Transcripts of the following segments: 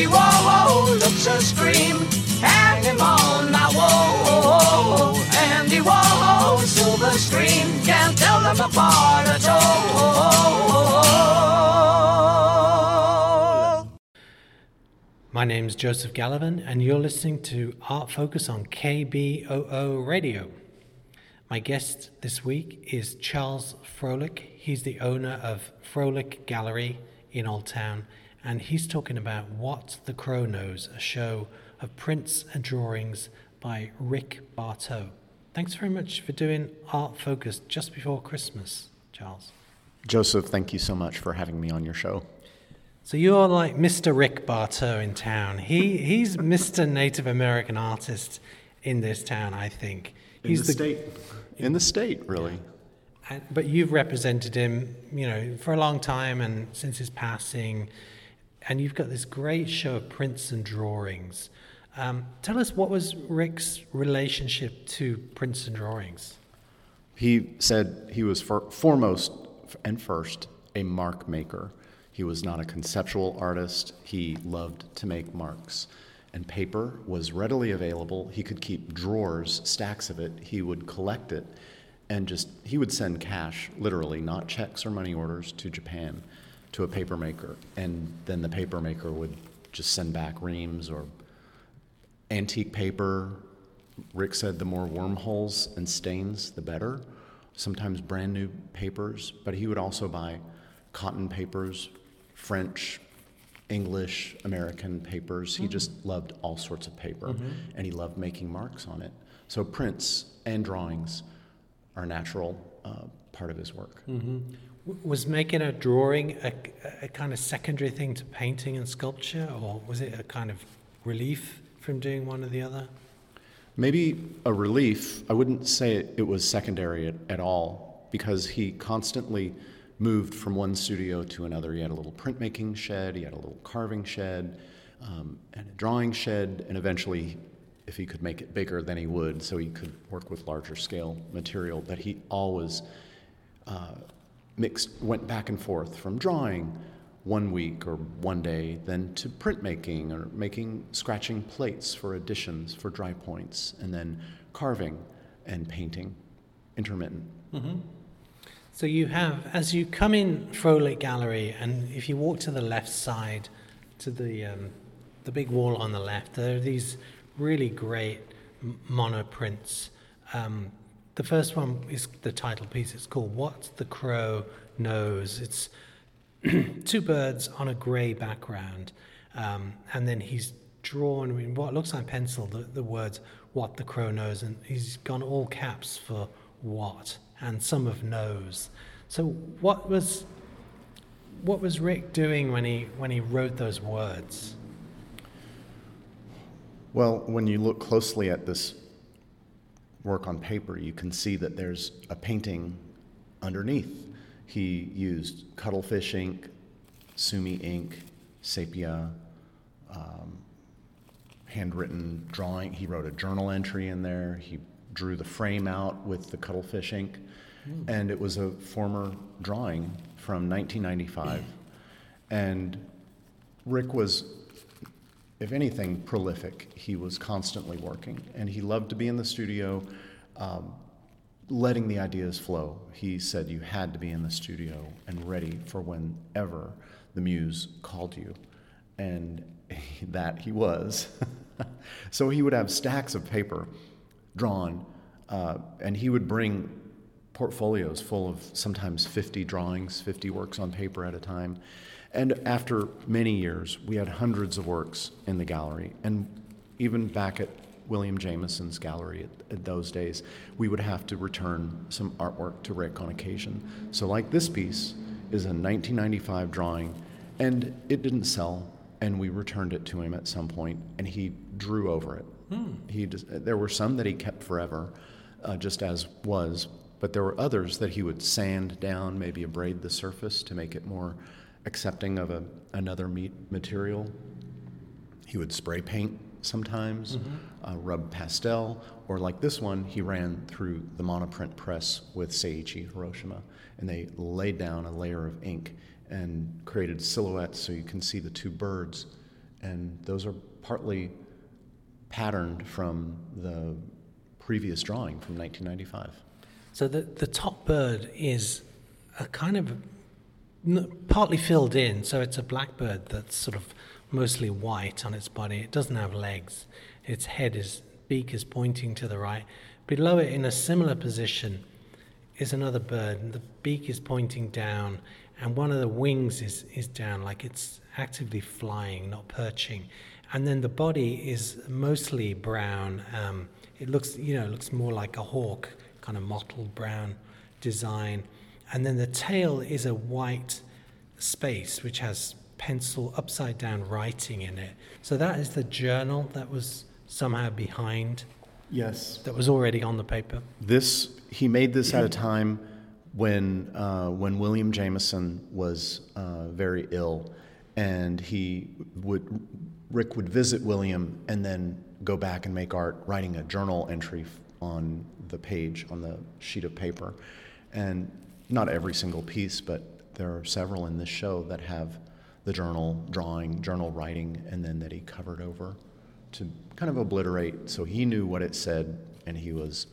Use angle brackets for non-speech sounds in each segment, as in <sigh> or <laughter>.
Andy Warhol looks a scream. Him on my wall. Andy Warhol, silver screen. Can't tell them apart at all. My name's Joseph Gallivan, and you're listening to Art Focus on KBOO Radio. My guest this week is Charles Froelick. He's the owner of Froelick Gallery in Old Town, and he's talking about What the Crow Knows, a show of prints and drawings by Rick Bartow. Thanks very much for doing Art Focus just before Christmas, Charles. Joseph, thank you so much for having me on your show. So you're like Mr. Rick Bartow in town. He he's Mr. Native American artist in this town, I think. He's in the, the state. In the state, really. And, but you've represented him, you know, for a long time and since his passing, and you've got this great show of prints and drawings. Um, tell us what was Rick's relationship to prints and drawings? He said he was for, foremost and first a mark maker. He was not a conceptual artist. He loved to make marks and paper was readily available. He could keep drawers, stacks of it. He would collect it and just, he would send cash, literally, not checks or money orders, to Japan to a paper maker. And then the paper maker would just send back reams or antique paper. Rick said the more wormholes and stains, the better. Sometimes brand new papers, but he would also buy cotton papers, French, English, American papers. He mm-hmm. just loved all sorts of paper mm-hmm. and he loved making marks on it. So prints and drawings are a natural uh, part of his work. Mm-hmm. Was making a drawing a, a, kind of secondary thing to painting and sculpture, or was it a kind of relief from doing one or the other? Maybe a relief. I wouldn't say it, was secondary at, at all because he constantly moved from one studio to another. He had a little printmaking shed, he had a little carving shed, um, and a drawing shed, and eventually, if he could make it bigger, then he would, so he could work with larger scale material. But he always uh, mixed, went back and forth from drawing one week or one day, then to printmaking or making, scratching plates for editions for dry points, and then carving and painting, intermittent. Mm-hmm. So you have, as you come in Froelick Gallery, and if you walk to the left side, to the um, the big wall on the left, there are these really great monoprints. Um, the first one is the title piece. It's called "What the Crow Knows." It's <clears throat> two birds on a grey background, um, and then he's drawn in what looks like pencil the, the words "What the Crow Knows," and he's gone all caps for "What." and some of knows. So what was what was Rick doing when he when he wrote those words? Well, when you look closely at this work on paper, you can see that there's a painting underneath. He used cuttlefish ink, sumi ink, sepia, um, handwritten drawing. He wrote a journal entry in there. He drew the frame out with the cuttlefish ink. Mm. And it was a former drawing from 1995. And Rick was, if anything, prolific. He was constantly working, and he loved to be in the studio, um, letting the ideas flow. He said you had to be in the studio and ready for whenever the muse called you. And <laughs> that he was. <laughs> so he would have stacks of paper drawn, uh, and he would bring portfolios full of sometimes 50 drawings, 50 works on paper at a time. And after many years, we had hundreds of works in the gallery. And even back at William Jamison's gallery at, at, those days, we would have to return some artwork to Rick on occasion. So, like this piece is a 1995 drawing, and it didn't sell, and we returned it to him at some point, and he drew over it. Hmm. He just, there were some that he kept forever, uh, just as was, but there were others that he would sand down, maybe abrade the surface to make it more accepting of a, another meat material. He would spray paint sometimes, mm-hmm. uh, rub pastel, or like this one, he ran through the monoprint press with Seiichi Hiroshima, and they laid down a layer of ink and created silhouettes so you can see the two birds and those are partly patterned from the previous drawing from 1995. So the, the top bird is a kind of partly filled in, so it's a blackbird that's sort of mostly white on its body. It doesn't have legs. Its head is beak is pointing to the right. Below it, in a similar position, is another bird. The beak is pointing down, and one of the wings is, is down, like it's actively flying, not perching. And then the body is mostly brown. Um, it looks, you know, looks more like a hawk, kind of mottled brown design. And then the tail is a white space which has pencil upside down writing in it. So that is the journal that was somehow behind, Yes. that was already on the paper. This he made this at a <clears throat> time when uh, when William Jamison was uh, very ill, and he would Rick would visit William and then go back and make art, writing a journal entry on the page on the sheet of paper, and not every single piece, but there are several in this show that have the journal drawing, journal writing, and then that he covered over to kind of obliterate so he knew what it said and he was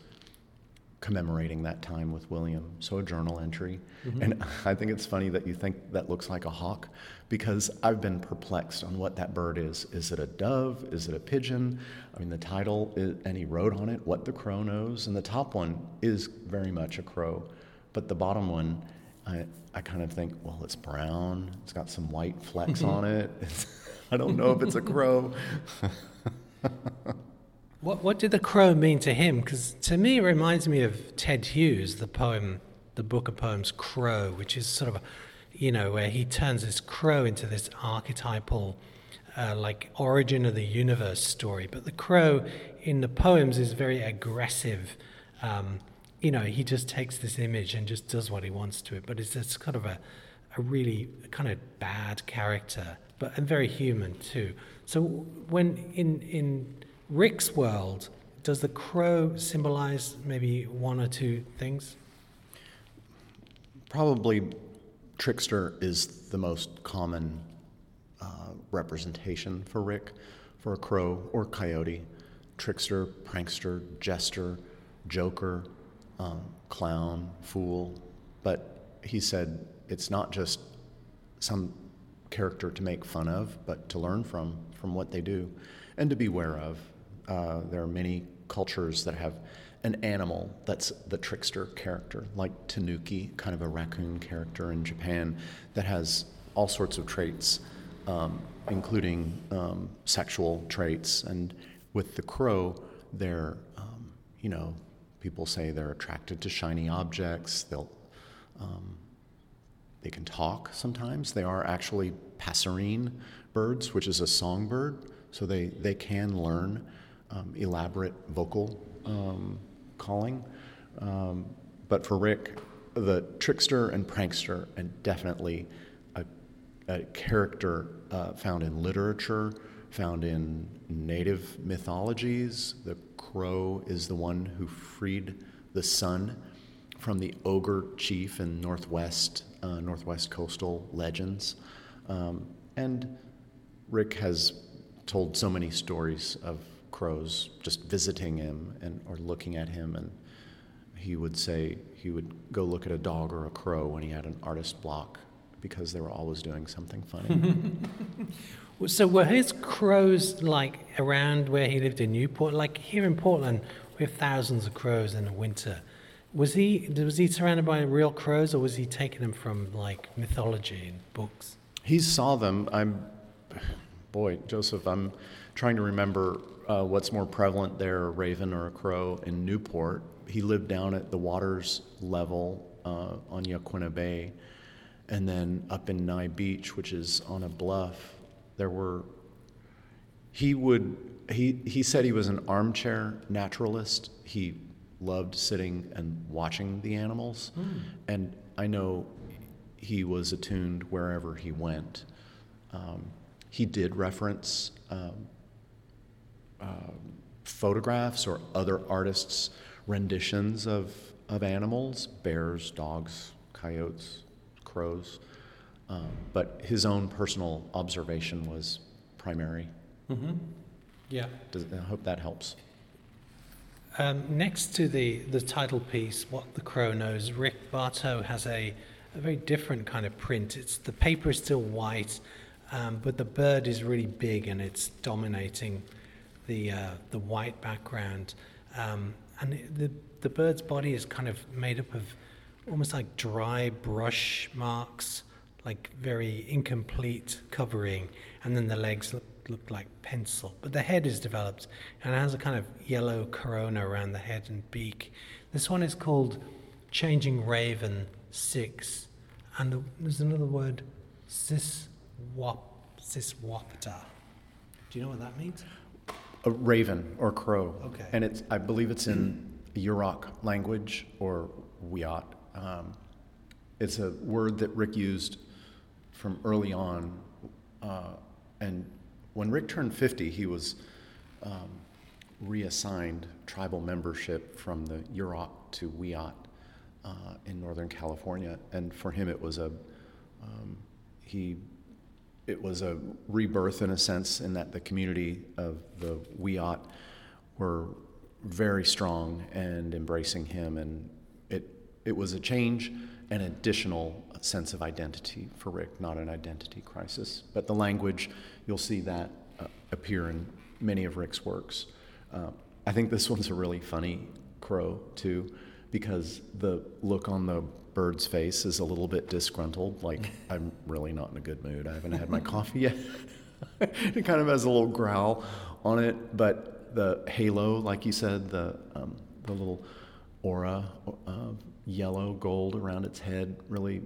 commemorating that time with William. So a journal entry. Mm-hmm. And <laughs> I think it's funny that you think that looks like a hawk because I've been perplexed on what that bird is. Is it a dove? Is it a pigeon? I mean, the title, is, and he wrote on it what the crow knows. And the top one is very much a crow. But the bottom one, I, I kind of think, well, it's brown. It's got some white flecks <laughs> on it. It's, I don't know if it's a crow. <laughs> What, what did the crow mean to him? Because to me, it reminds me of Ted Hughes, the poem, the book of poems Crow, which is sort of, a, you know, where he turns this crow into this archetypal, uh, like origin of the universe story. But the crow in the poems is very aggressive. Um, you know, he just takes this image and just does what he wants to it. But it's, it's kind of a, a really kind of bad character, but and very human too. So when in in Rick's world, does the crow symbolize maybe one or two things? Probably trickster is the most common uh, representation for Rick, for a crow or coyote. Trickster, prankster, jester, joker, um, clown, fool. But he said it's not just some character to make fun of, but to learn from, from what they do and to beware of. Uh, there are many cultures that have an animal that's the trickster character, like Tanuki, kind of a raccoon character in Japan, that has all sorts of traits, um, including um, sexual traits. And with the crow, they're, um, you know, people say they're attracted to shiny objects. They'll, um, they can talk sometimes. They are actually passerine birds, which is a songbird, so they, they can learn um, elaborate vocal um, calling. Um, but for Rick, the trickster and prankster, and definitely a, a character uh, found in literature, found in native mythologies. The crow is the one who freed the sun from the ogre chief in Northwest, uh, Northwest coastal legends. Um, and Rick has told so many stories of crows just visiting him and or looking at him and he would say he would go look at a dog or a crow when he had an artist block because they were always doing something funny. <laughs> So were his crows like around where he lived in Newport? Like here in Portland, we have thousands of crows in the winter. Was he was he surrounded by real crows, or was he taking them from like mythology and books? he saw them. I'm, boy, Joseph, I'm trying to remember uh, what's more prevalent there, a raven or a crow in Newport. He lived down at the waters level uh, on Yaquina Bay, and then up in Nye Beach, which is on a bluff. There were. He would. He he said he was an armchair naturalist. He loved sitting and watching the animals, and I know he was attuned wherever he went. Um, he did reference um, um, photographs or other artists' renditions of, of animals bears, dogs, coyotes, crows. Um, but his own personal observation was primary. Yeah. Does, I hope that helps. Um, next to the, the title piece, What the Crow Knows, Rick Bartow has a, a very different kind of print. It's The paper is still white, um, but the bird is really big and it's dominating the, uh, the white background. Um, and the, the bird's body is kind of made up of almost like dry brush marks, like very incomplete covering, and then the legs look, look like pencil. But the head is developed and it has a kind of yellow corona around the head and beak. This one is called Changing Raven 6, and the- there's another word, Siswap, Siswapta. Do you know what that means? A raven or crow. Okay. And it's, I believe it's in Yurok language or Wiyot. Um, it's a word that Rick used from early on. Uh, and when Rick turned 50, he was um, reassigned tribal membership from the Yurok to Wiyot uh, in Northern California. And for him, it was a, um, he it was a rebirth in a sense in that the community of the Wiyot were very strong and embracing him and it it was a change an additional sense of identity for Rick not an identity crisis. But the language you'll see that uh, appear in many of Rick's works. Uh, I think this one's a really funny crow too because the look on the bird's face is a little bit disgruntled like <laughs> i'm really not in a good mood. I haven't had my coffee yet. <laughs> It kind of has a little growl on it but the halo like you said the, um, the little aura of yellow gold around its head really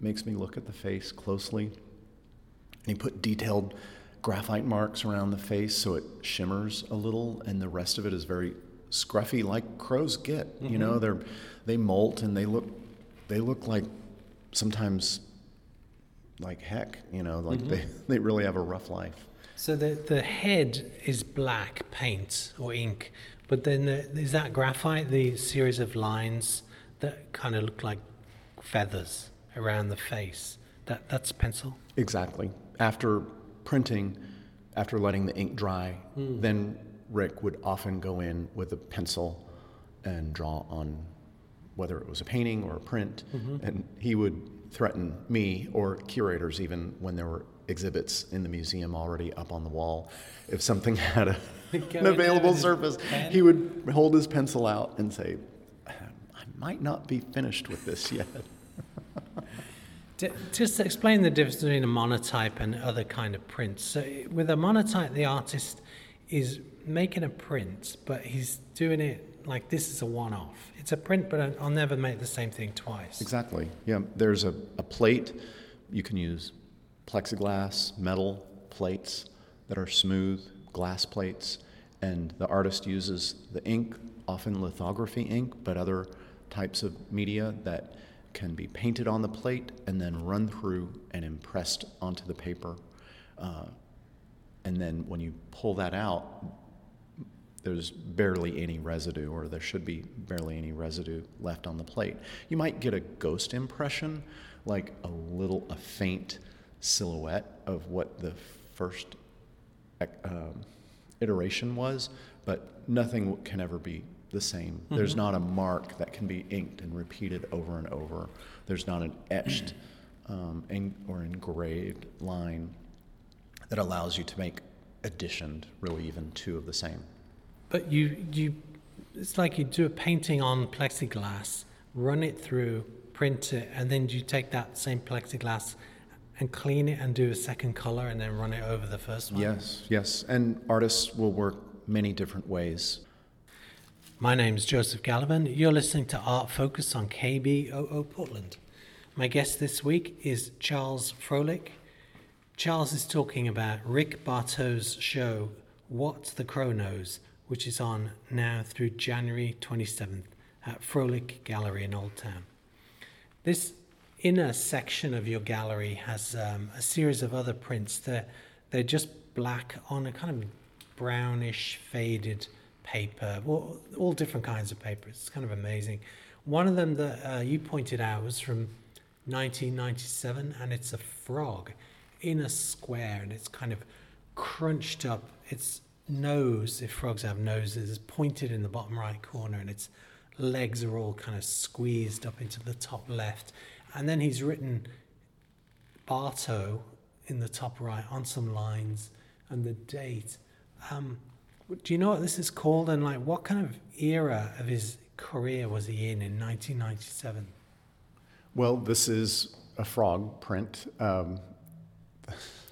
makes me look at the face closely and he put detailed graphite marks around the face so it shimmers a little, and the rest of it is very scruffy, like crows get. You mm-hmm. know, they're they molt and they look they look like sometimes like heck. You know, like mm-hmm. they <laughs> they really have a rough life. So the, the head is black paint or ink, but then the, is that graphite, the series of lines that kind of look like feathers around the face? That, that's pencil? Exactly. After printing, after letting the ink dry, hmm. then Rick would often go in with a pencil and draw on whether it was a painting or a print. Mm-hmm. And he would threaten me or curators, even when there were exhibits in the museum already up on the wall. If something <laughs> had a, an available surface, he would hold his pencil out and say, I might not be finished with this yet. Just <laughs> to explain the difference between a monotype and other kind of prints. So with a monotype, the artist is making a print, but he's doing it like this is a one-off. It's a print, but I'll never make the same thing twice. Exactly. Yeah, there's a, a plate. You can use plexiglass, metal plates that are smooth, glass plates, and the artist uses the ink, often lithography ink, but other types of media that can be painted on the plate and then run through and impressed onto the paper. Uh, and then when you pull that out, there's barely any residue, or there should be barely any residue left on the plate. You might get a ghost impression, like a little, a faint silhouette of what the first um, iteration was, but nothing can ever be the same. There's not a mark that can be inked and repeated over and over. There's not an etched um, en- or engraved line that allows you to make additioned, really even two of the same. But you, you, it's like you do a painting on plexiglass, run it through, print it, and then you take that same plexiglass and clean it and do a second color and then run it over the first one. Yes, yes. And artists will work many different ways. My name is Joseph Gallivan. You're listening to Art Focus on KBOO Portland. My guest this week is Charles Froelick. Charles is talking about Rick Bartow's show, What the Crow Knows, which is on now through January 27th at Froelick Gallery in Old Town. This inner section of your gallery has um, a series of other prints. They're, they're just black on a kind of brownish, faded paper, all, all different kinds of paper. It's kind of amazing. One of them that uh, you pointed out was from 1997, and it's a frog in a square, and it's kind of crunched up. Its nose, if frogs have noses, is pointed in the bottom right corner, and its legs are all kind of squeezed up into the top left. And then he's written Bartow in the top right on some lines and the date. Um, do you know what this is called and like what kind of era of his career was he in in 1997? Well, this is a frog print. Um,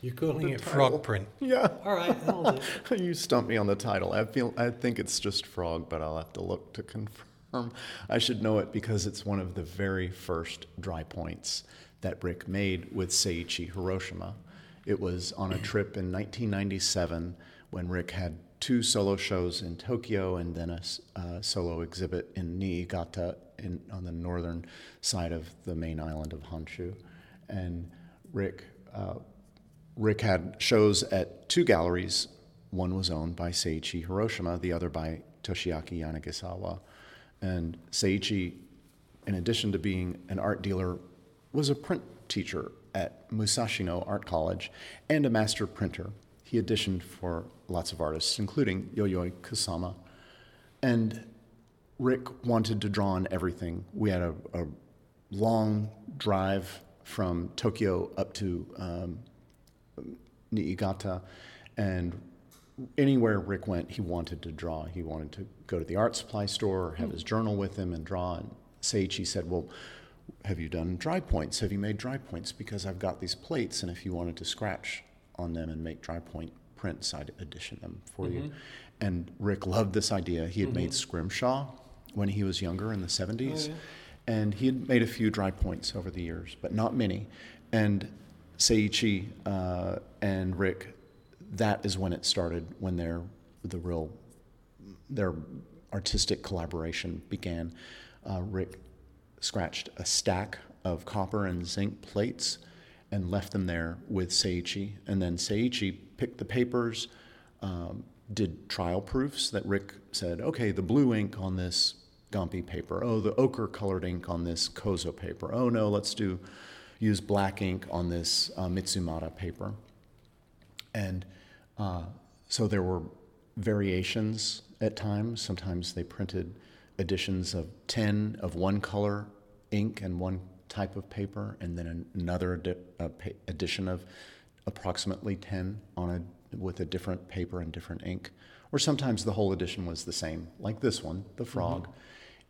You're calling it title. frog print. <laughs> yeah. All right, <laughs> you stumped me on the title. I feel I think it's just frog, but I'll have to look to confirm. I should know it because it's one of the very first dry points that Rick made with Seiichi Hiroshima. It was on a <clears throat> trip in 1997 when Rick had two solo shows in Tokyo and then a uh, solo exhibit in Niigata in, on the northern side of the main island of Honshu. And Rick uh, Rick had shows at two galleries. One was owned by Seiichi Hiroshima, the other by Toshiaki Yanagisawa. And Seiichi, in addition to being an art dealer, was a print teacher at Musashino Art College and a master printer. He auditioned for lots of artists, including Yayoi Kusama. And Rick wanted to draw on everything. We had a, a long drive from Tokyo up to um, Niigata, and anywhere Rick went, he wanted to draw. He wanted to go to the art supply store or have hmm. his journal with him and draw. And Seiichi said, "Well, have you done dry points? Have you made dry points? Because I've got these plates, and if you wanted to scratch on them and make dry point prints, I'd edition them for you." Mm-hmm. And Rick loved this idea. He had made mm-hmm. scrimshaw when he was younger in the 70s. And he had made a few dry points over the years, but not many. And Seiichi uh, and Rick, that is when it started, when their the real their artistic collaboration began. Uh, Rick scratched a stack of copper and zinc plates and left them there with Seiichi. And then Seiichi picked the papers, um, did trial proofs that Rick said, okay, the blue ink on this Gampi paper. Oh, the ochre colored ink on this Kozo paper. Oh, no, let's do use black ink on this uh, Mitsumata paper. And uh, so there were variations at times. Sometimes they printed editions of 10 of one color ink and one type of paper, and then another edi- uh, pa- edition of approximately 10 on a, with a different paper and different ink. Or sometimes the whole edition was the same, like this one, The Frog,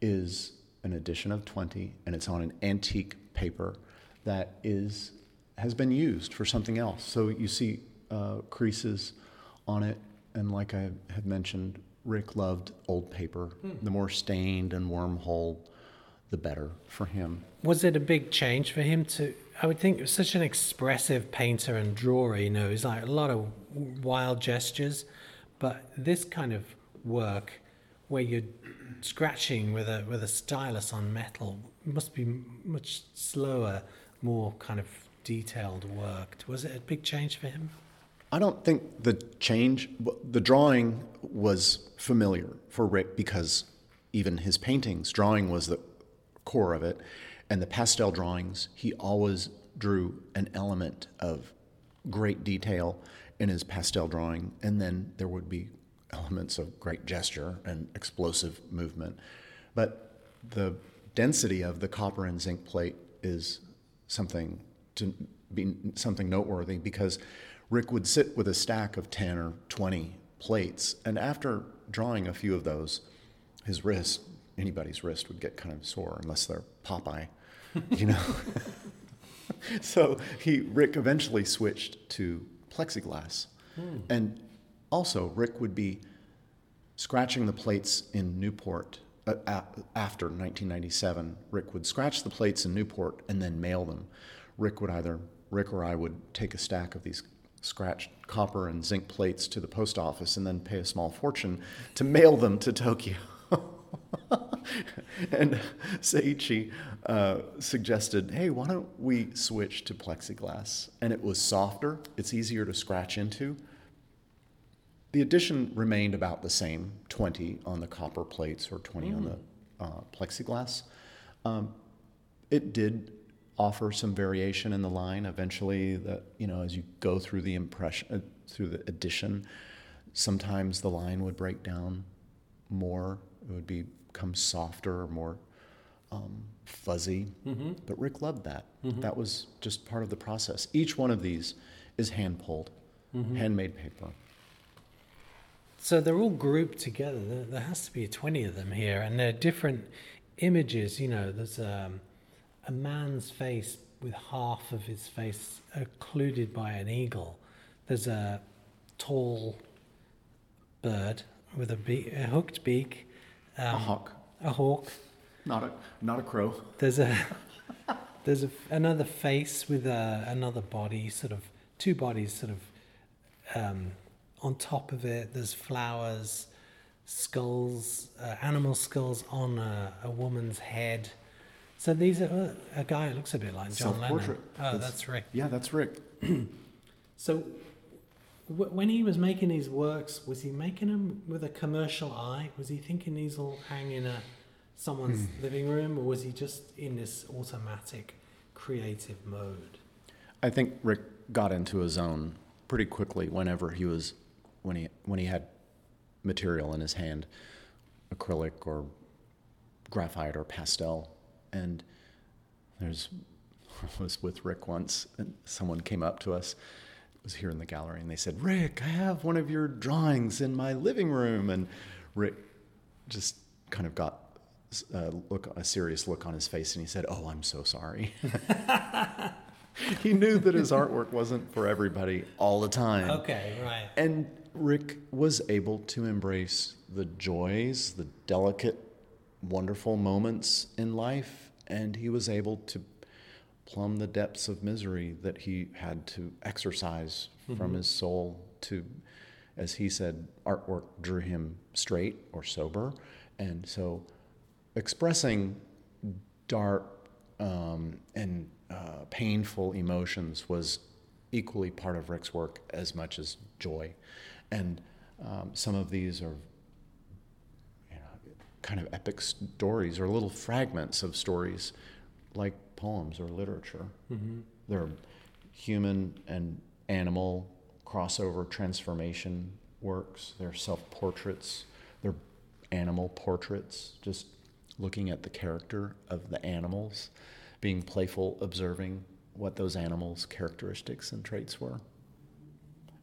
is an edition of 20, and it's on an antique paper that is has been used for something else. So you see uh, creases on it, and like I had mentioned, Rick loved old paper. The more stained and wormhole, the better for him. Was it a big change for him to? I would think such an expressive painter and drawer. You know, he's like a lot of wild gestures, but this kind of work, where you're scratching with a with a stylus on metal, must be much slower, more kind of detailed work. Was it a big change for him? I don't think the change, the drawing was familiar for Rick because even his paintings, drawing was the core of it. And the pastel drawings, he always drew an element of great detail in his pastel drawing. And then there would be elements of great gesture and explosive movement. But the density of the copper and zinc plate is something to be something noteworthy because Rick would sit with a stack of 10 or 20 plates, and after drawing a few of those, his wrist, anybody's wrist, would get kind of sore unless they're Popeye, you know. <laughs> so he Rick eventually switched to plexiglass, and also Rick would be scratching the plates in Newport uh, after 1997. Rick would scratch the plates in Newport and then mail them. Rick would either Rick or I would take a stack of these scratched copper and zinc plates to the post office and then pay a small fortune to mail them to Tokyo. <laughs> and Seiichi uh, suggested, hey, why don't we switch to plexiglass? And it was softer, it's easier to scratch into. The addition remained about the same 20 on the copper plates or 20 on the uh, plexiglass. Um, it did offer some variation in the line eventually that you know as you go through the impression uh, through the addition. Sometimes the line would break down more. It would be, become softer or more um, fuzzy. But Rick loved that. That was just part of the process. Each one of these is hand pulled, handmade paper. So they're all grouped together. There, there has to be 20 of them here, and they're different images. You know, there's um, a man's face with half of his face occluded by an eagle. There's a tall bird with a, be- a hooked beak, a um, hawk, a hawk. not a not a crow. There's a <laughs> there's a, another face with a, another body, sort of two bodies, sort of um, on top of it. There's flowers, skulls, uh, animal skulls on a, a woman's head. So these are a guy who looks a bit like John Lennon. Oh, That's- that's Rick. Yeah, that's Rick. <clears throat> So w- when he was making these works, was he making them with a commercial eye? Was he thinking these will hang in a someone's hmm. living room, or was he just in this automatic creative mode? I think Rick got into a zone pretty quickly whenever he was when he when he had material in his hand, acrylic or graphite or pastel. And there's <laughs> I was with Rick once and someone came up to us it was here in the gallery and they said, "Rick, I have one of your drawings in my living room." And Rick just kind of got a uh, look a serious look on his face and he said, "Oh, I'm so sorry." <laughs> he knew that his artwork wasn't for everybody all the time. Okay, right. And Rick was able to embrace the joys, the delicate, wonderful moments in life, and he was able to plumb the depths of misery that he had to exercise from his soul to, as he said, artwork drew him straight or sober. And so expressing dark um, and uh, painful emotions was equally part of Rick's work as much as joy. And um, some of these are kind of epic stories or little fragments of stories like poems or literature. Mm-hmm. They're human and animal crossover transformation works. They're self portraits. They're animal portraits, just looking at the character of the animals, being playful, observing what those animals' characteristics and traits were.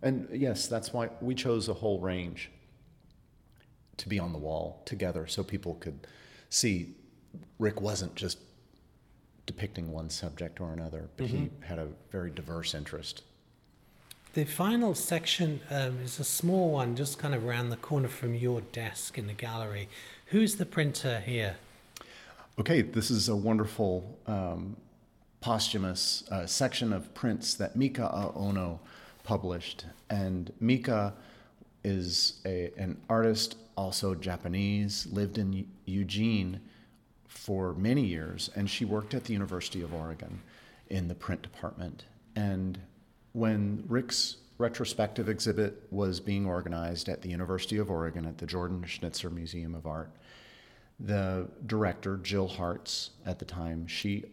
And yes, that's why we chose a whole range to be on the wall together so people could see Rick wasn't just depicting one subject or another, but he had a very diverse interest. The final section um, is a small one, just kind of around the corner from your desk in the gallery. Who's the printer here? Okay, this is a wonderful um, posthumous uh, section of prints that Mika Ono published. And Mika is a, an artist, also Japanese, lived in Eugene for many years, and she worked at the University of Oregon in the print department. And when Rick's retrospective exhibit was being organized at the University of Oregon at the Jordan Schnitzer Museum of Art, the director, Jill Hartz, at the time, she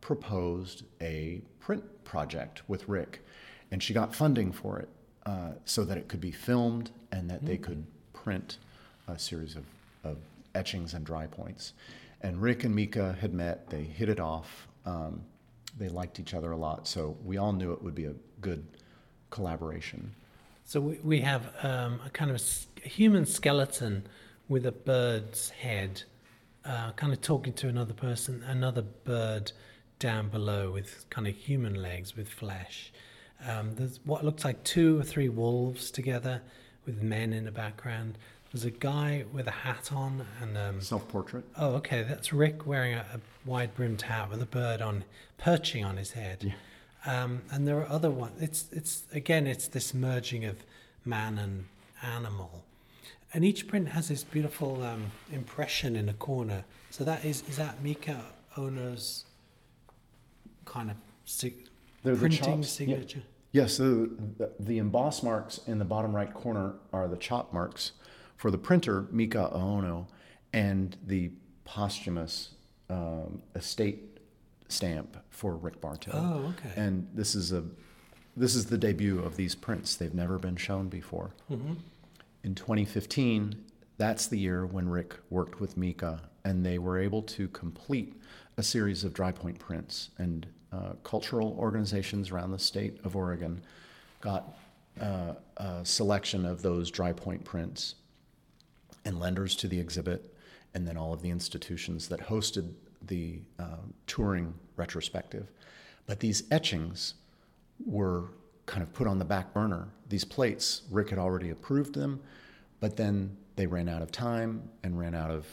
proposed a print project with Rick, and she got funding for it uh, so that it could be filmed and that they could print a series of, of etchings and dry points. And Rick and Mika had met, they hit it off, um, they liked each other a lot, so we all knew it would be a good collaboration. So we, we have um, a kind of s- human skeleton with a bird's head, uh, kind of talking to another person, another bird down below with kind of human legs with flesh. Um, there's what looks like two or three wolves together with men in the background. There's a guy with a hat on and um, Self portrait. Oh, okay. That's Rick wearing a, a wide-brimmed hat with a bird on perching on his head. Um, and there are other ones. It's it's again, it's this merging of man and animal, and each print has this beautiful um, impression in the corner. So that is is that Mika Ono's kind of sig- They're the printing chops, yeah. Yes, the, the, the emboss marks in the bottom right corner are the chop marks for the printer, Mika Ono, and the posthumous um, estate stamp for Rick Bartow. Oh, okay. And this is a this is the debut of these prints. They've never been shown before. In 2015, that's the year when Rick worked with Mika, and they were able to complete a series of dry point prints. And uh, cultural organizations around the state of Oregon got uh, a selection of those dry point prints and lenders to the exhibit, and then all of the institutions that hosted the uh, touring retrospective. But these etchings were kind of put on the back burner. These plates, Rick had already approved them, but then they ran out of time and ran out of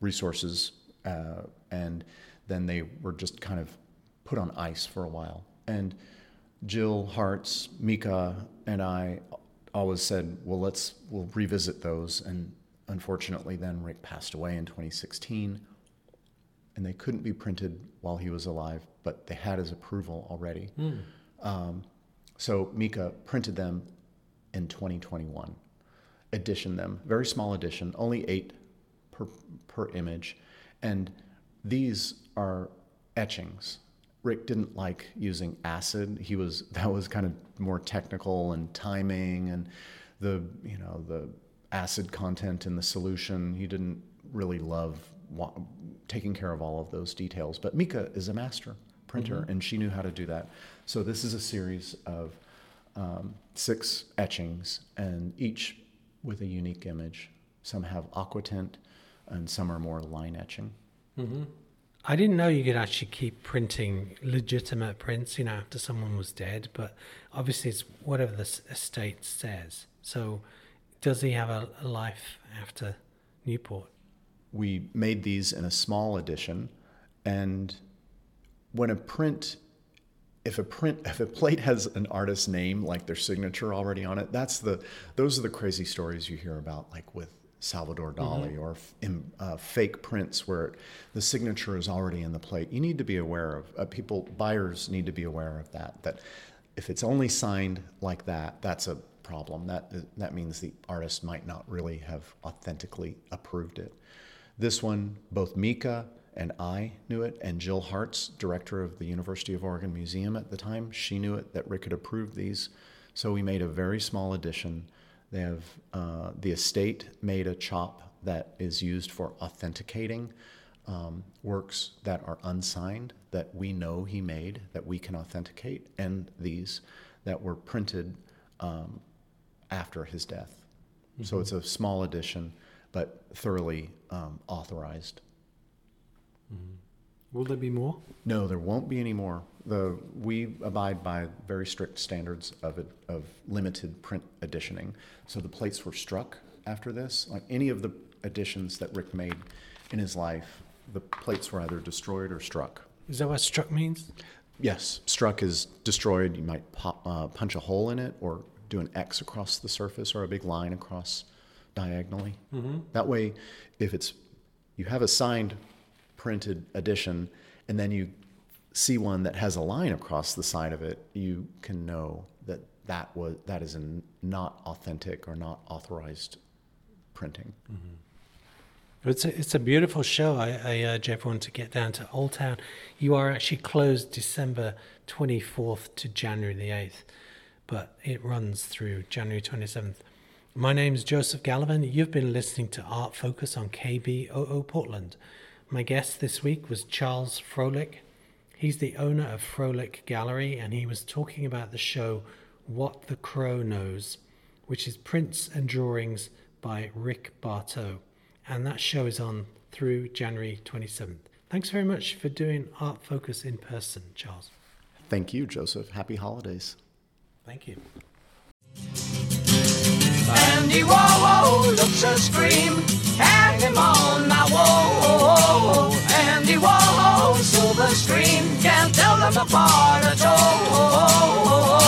resources, uh, and then they were just kind of put on ice for a while. And Jill Hartz, Mika, and I always said, "Well, let's we'll revisit those." And unfortunately, then Rick passed away in 2016, and they couldn't be printed while he was alive, but they had his approval already. Um, so Mika printed them in 2021, edition them, very small edition, only eight per, per image. And these are etchings. Rick didn't like using acid. He was <laughs> that was kind of more technical and timing and the you know the acid content in the solution. He didn't really love wa- taking care of all of those details. But Mika is a master printer, and she knew how to do that. So this is a series of um, six etchings, and each with a unique image. Some have aquatint, and some are more line etching. I didn't know you could actually keep printing legitimate prints, you know, after someone was dead, but obviously it's whatever the estate says. So does he have a, a life after Newport? we made these in a small edition and when a print if a print if a plate has an artist's name like their signature already on it that's the those are the crazy stories you hear about like with salvador dali or f- in, uh, fake prints where the signature is already in the plate you need to be aware of uh, people buyers need to be aware of that that if it's only signed like that that's a problem that that means the artist might not really have authentically approved it this one, both Mika and I knew it, and Jill Hartz, director of the University of Oregon Museum at the time, she knew it that Rick had approved these. So we made a very small edition. They have uh, the estate made a chop that is used for authenticating um, works that are unsigned that we know he made that we can authenticate, and these that were printed um, after his death. So it's a small edition, but thoroughly um, authorized. Will there be more? No, there won't be any more. The, we abide by very strict standards of, it, of limited print editioning. So the plates were struck after this. Like any of the editions that Rick made in his life, the plates were either destroyed or struck. Is that what struck means? Yes, struck is destroyed. You might pop, uh, punch a hole in it or do an X across the surface or a big line across diagonally. That way, if it's you have a signed printed edition and then you see one that has a line across the side of it, you can know that that was that is a not authentic or not authorized printing. Mm-hmm. It's a, it's a beautiful show. I, I urge everyone to get down to Old Town. You are actually closed December 24th to January the 8th, but it runs through January 27th. My name is Joseph Gallivan. You've been listening to Art Focus on KBOO Portland. My guest this week was Charles Froelick. He's the owner of Froelick Gallery, and he was talking about the show What the Crow Knows, which is prints and drawings by Rick Bartow. And that show is on through January 27th. Thanks very much for doing Art Focus in person, Charles. Thank you, Joseph. Happy holidays. Thank you. Andy Warhol looks a scream. Hang him on my wall. Andy Warhol, silver screen. Can't tell them apart at all.